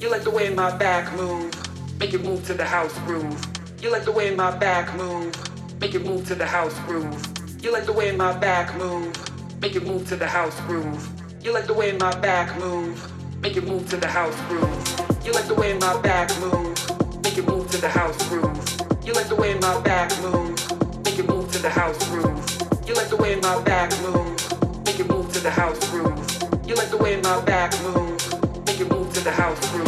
You like the way my back move, make it move to the house groove. You like the way my back move, make it move to the house groove. You like the way my back move, make it move to the house groove. You like the way my back move, make it move to the house groove. You like the way my back move, make it move to the house groove. You like the way my back move, make it move to the house groove. You like the way my back move, make it move to the house groove. You like the way my back move, make it move to the house groove.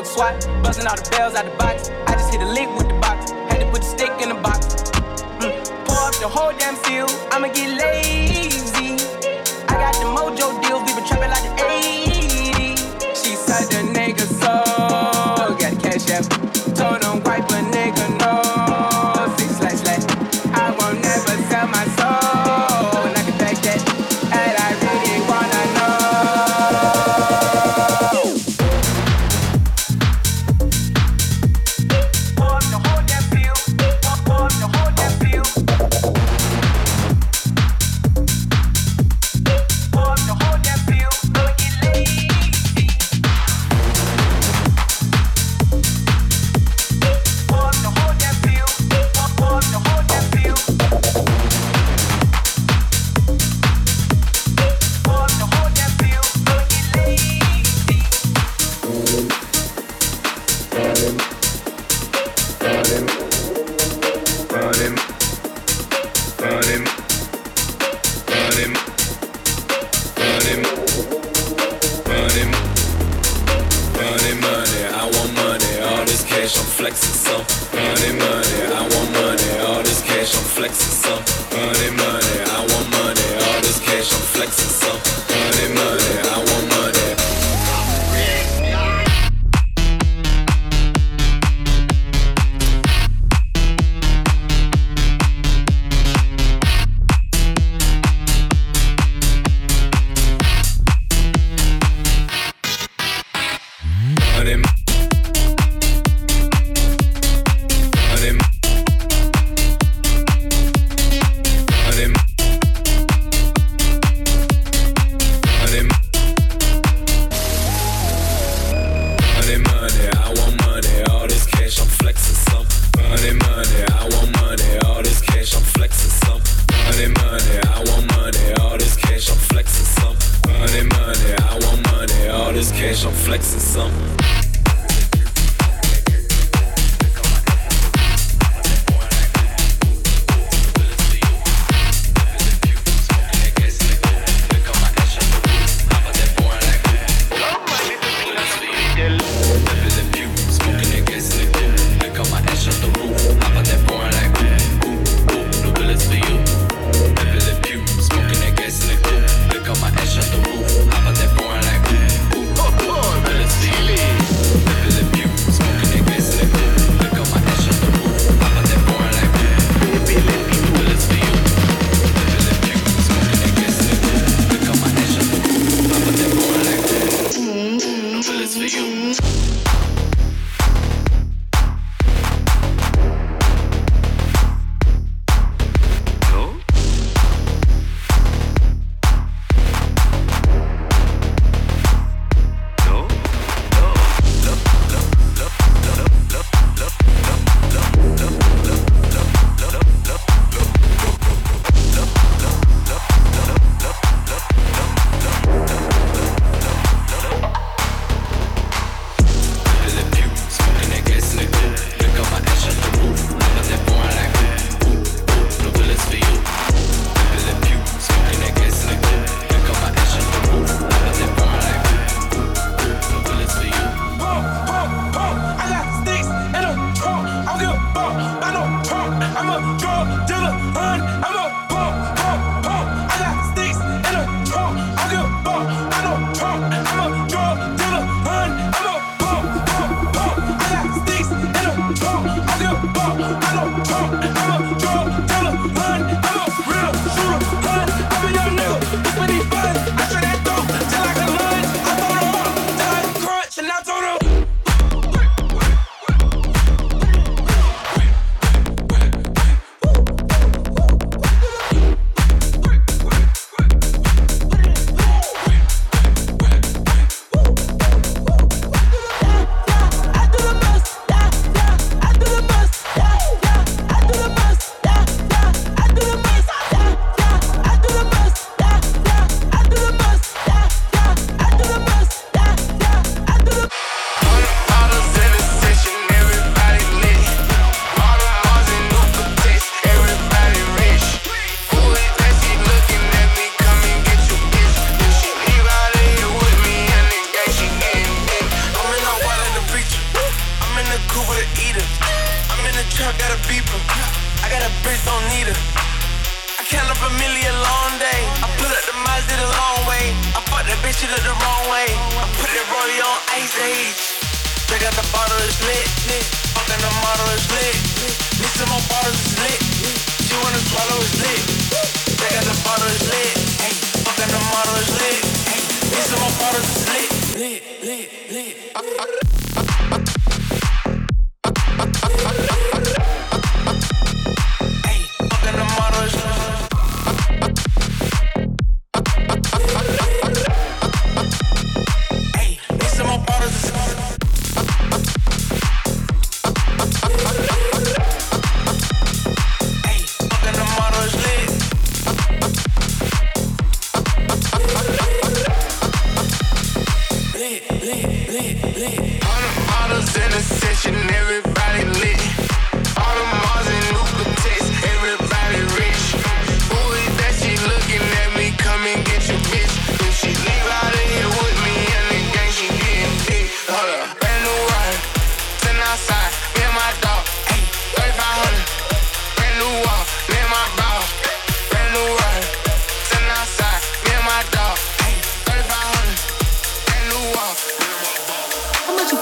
motherfucker swat. All the bells out the box. I just hit a link with the box. Had to put the stick in the box. Mm. Pour up the whole damn field. I'ma get laid.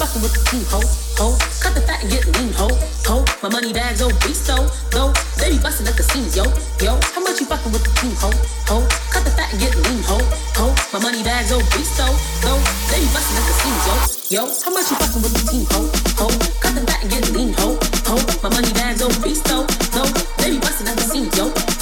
Fucking with the team, ho, ho. Cut the fat and get lean, ho, ho. My money bags oh, obese, so go. They busting at the scenes, yo, yo. How much you fucking with the team, ho, ho. Cut the fat and get lean, ho, ho. My money bags oh, obese, so go. They be busting at the seams, yo, yo. How much you fucking with the team, ho, ho. Cut the fat and get lean, ho, ho. My money bags oh, obese, so go. They be busting at the seams, yo.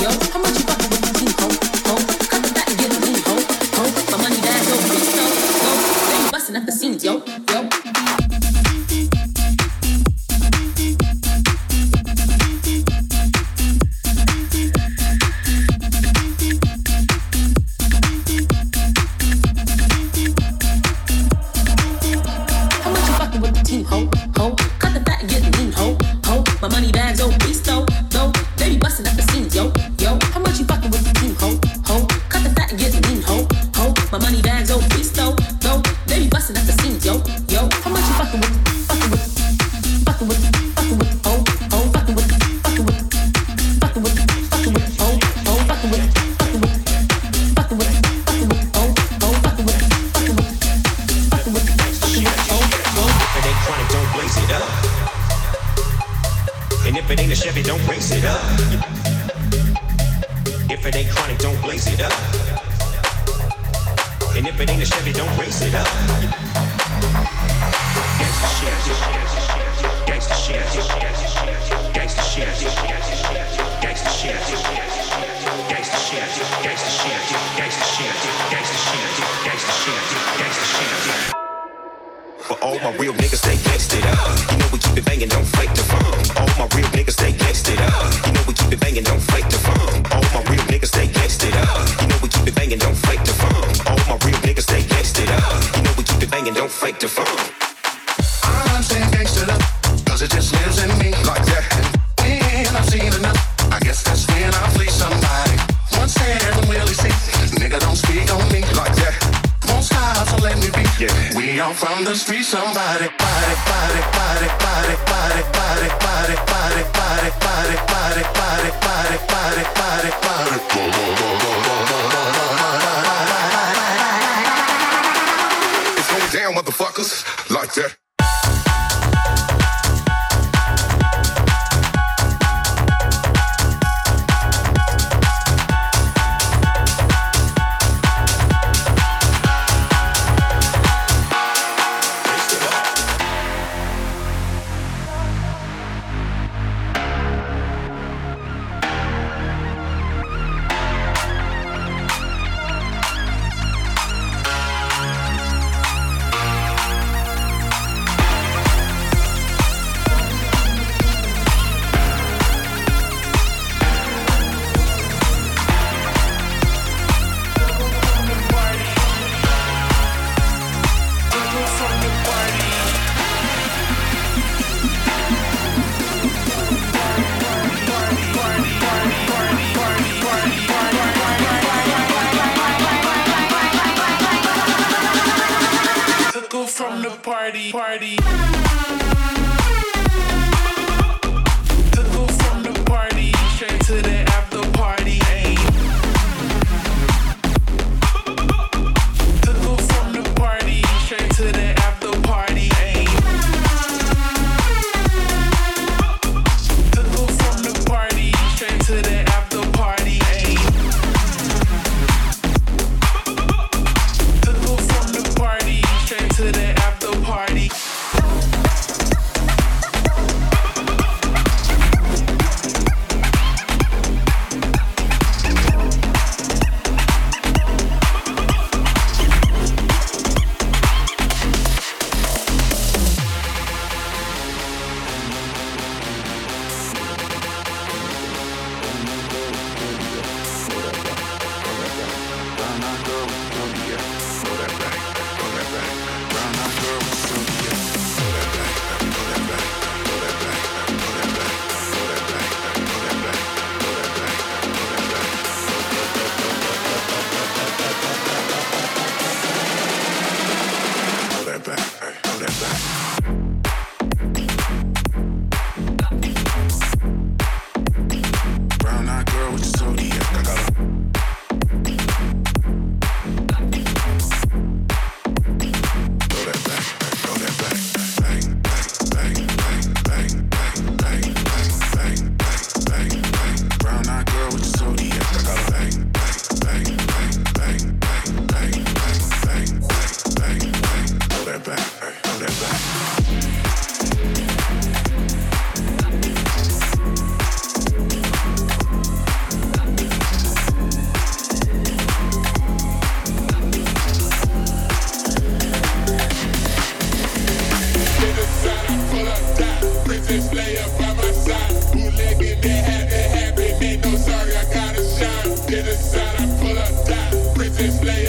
Pull up, down, resist, lay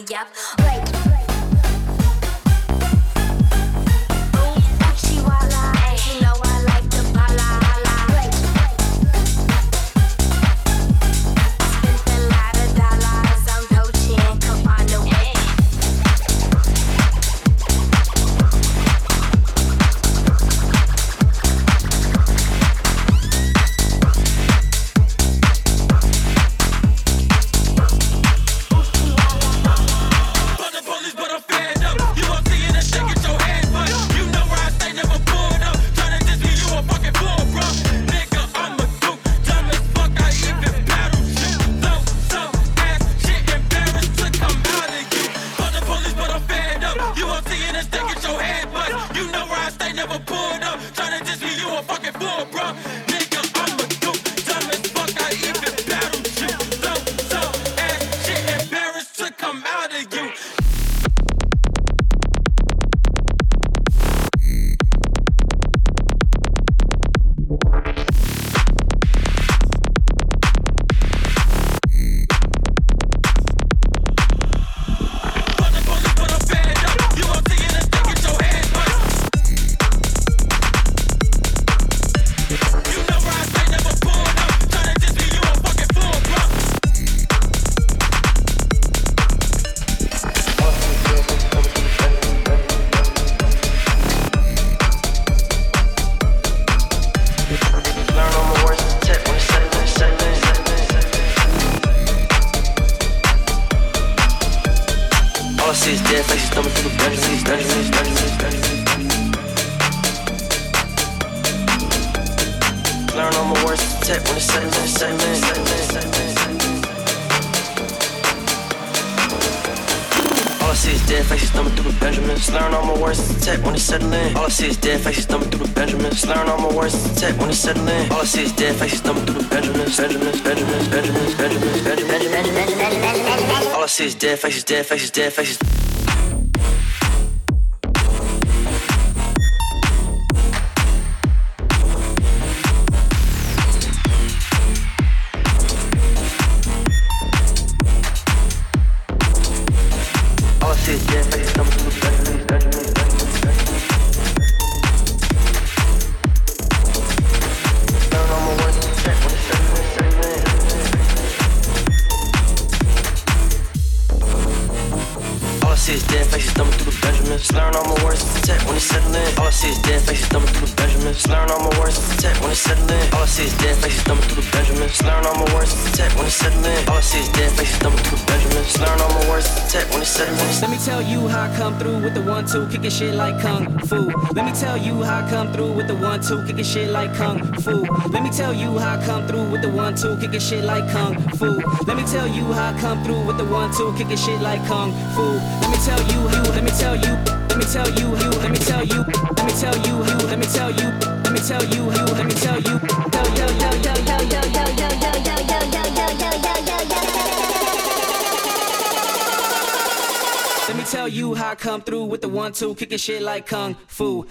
belly. Wake when it's. All I see is dead faces thumbing through the Benjamins. Slurring all my words to tech when it's settling. All I see is dead faces thumbing through the Benjamins. Slurring all my words to tech when it's settling. All I see is dead faces thumbing through the Benjamins. Benjamins, Benjamins, Benjamins, Benjamins, Benjamins. All I see is dead faces, dead faces, dead faces. Dead faces thumbing through the Benjamins. Learn all my words to tech when it's settling. All I see is dead faces thumbing through the Benjamins. Learn all my words to tech when it's settling. All I see is dead faces thumbing through the Benjamins. Learn all my words to tech when it's settling. Let me tell you how I come through with the one two, kicking shit like kung fu. Let me tell you how I come through with the one two, kicking shit like kung fu. Let me tell you how I come through with the one two, kicking shit like kung fu. Let me tell you how I come through with the one two, kicking shit like kung fu. Let me tell you, you, let me tell you, let me tell you, you, let me tell you, let me tell you, you, let me tell you, let me tell you, you, let me tell you, yo, yo, yo, yo, yo, yo, yo, yo, yo, yo, yo, yo, yo, yo, yo, yo, yo. Let me tell you how I come through with the one two, kicking shit like kung fu.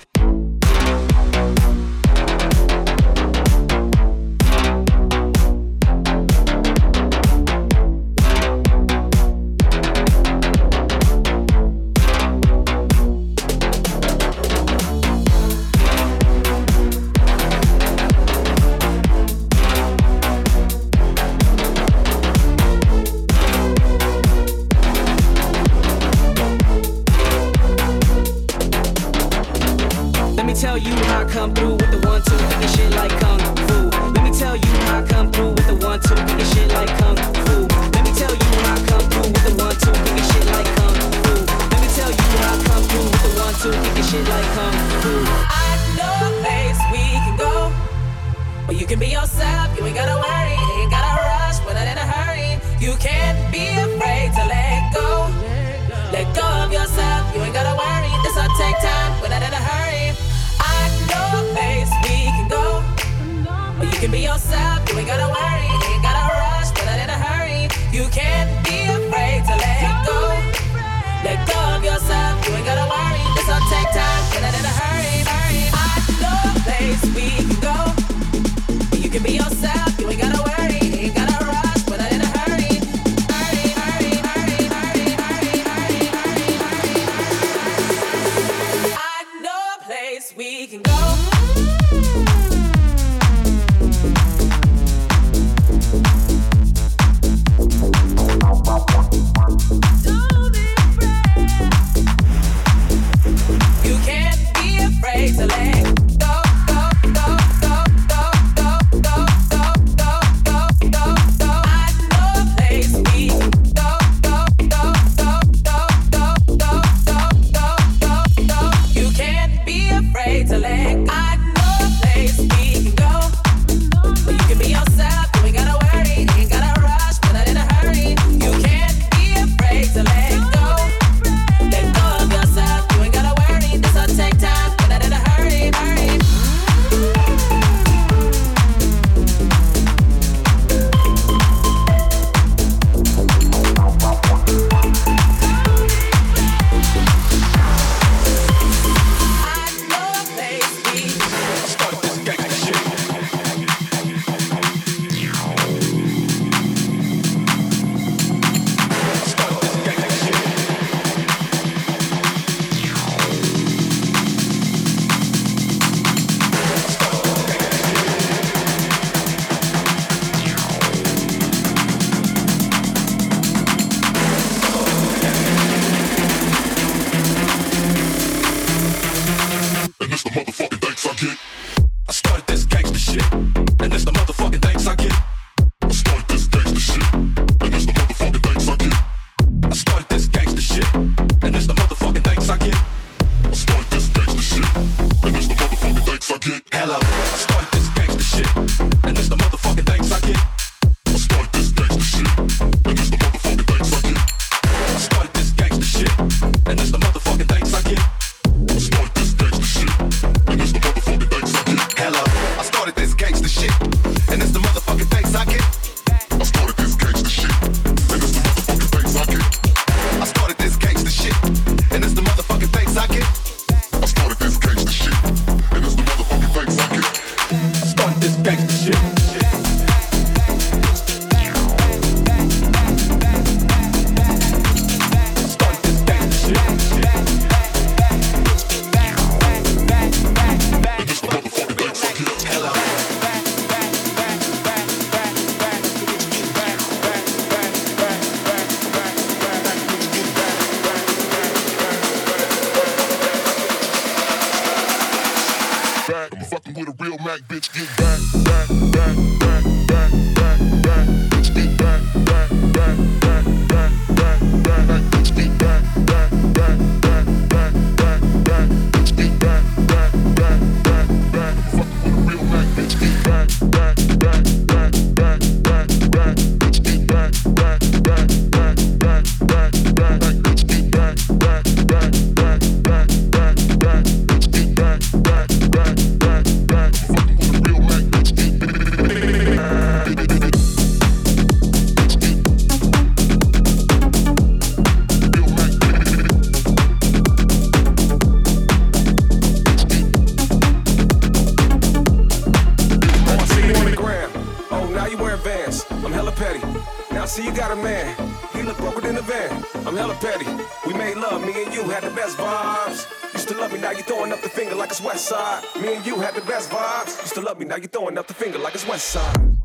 Me and you had the best vibes. Used to love me, now you throwing up the finger like it's West Side.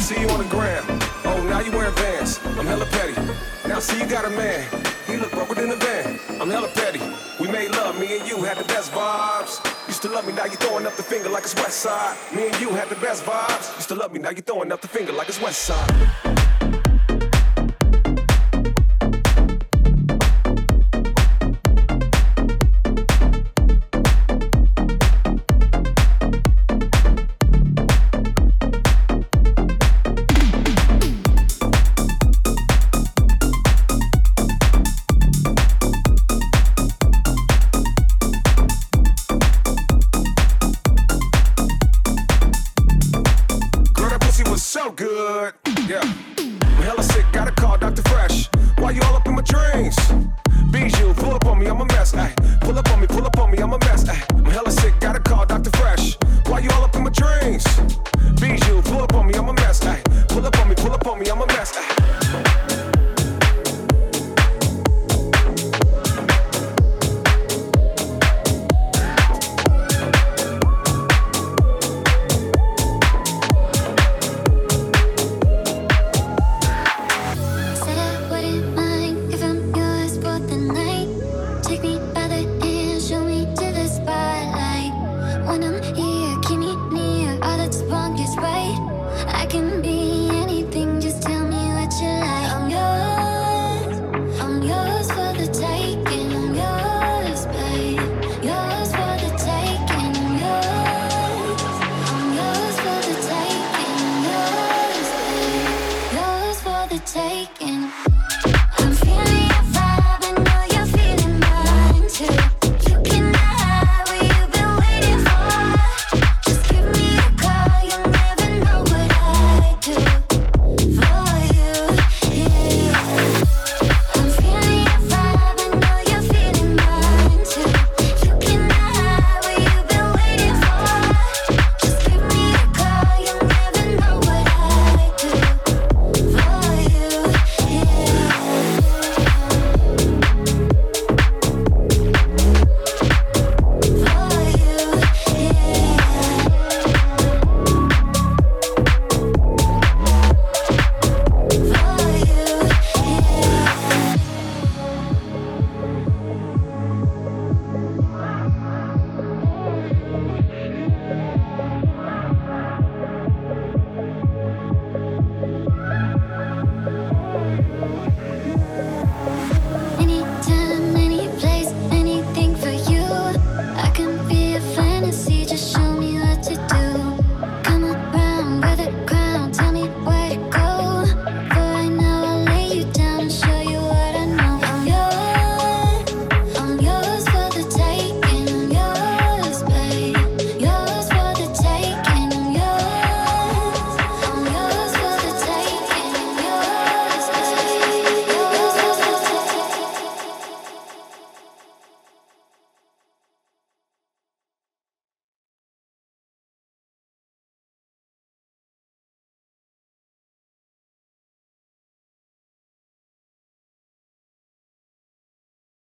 See you on the gram. Oh, now you wearing Vans. I'm hella petty. Now see you got a man. He look broker than a van. I'm hella petty. We made love, me and you had the best vibes. Used to love me, now you throwing up the finger like it's West Side. Me and you had the best vibes. Used to love me, now you throwing up the finger like it's West Side. wreck. Yeah. I'm hella sick, gotta call Dr. Fresh. Why you all up in my dreams? Bijou, pull up on me, I'm a mess. Ay. Pull up on me, pull up on me, I'm a mess. Ay. I'm hella sick, gotta call Dr. Fresh. Why you all up in my dreams? Bijou, pull up on me, I'm a mess. Ay. Pull up on me, pull up on me, I'm a mess. Ay.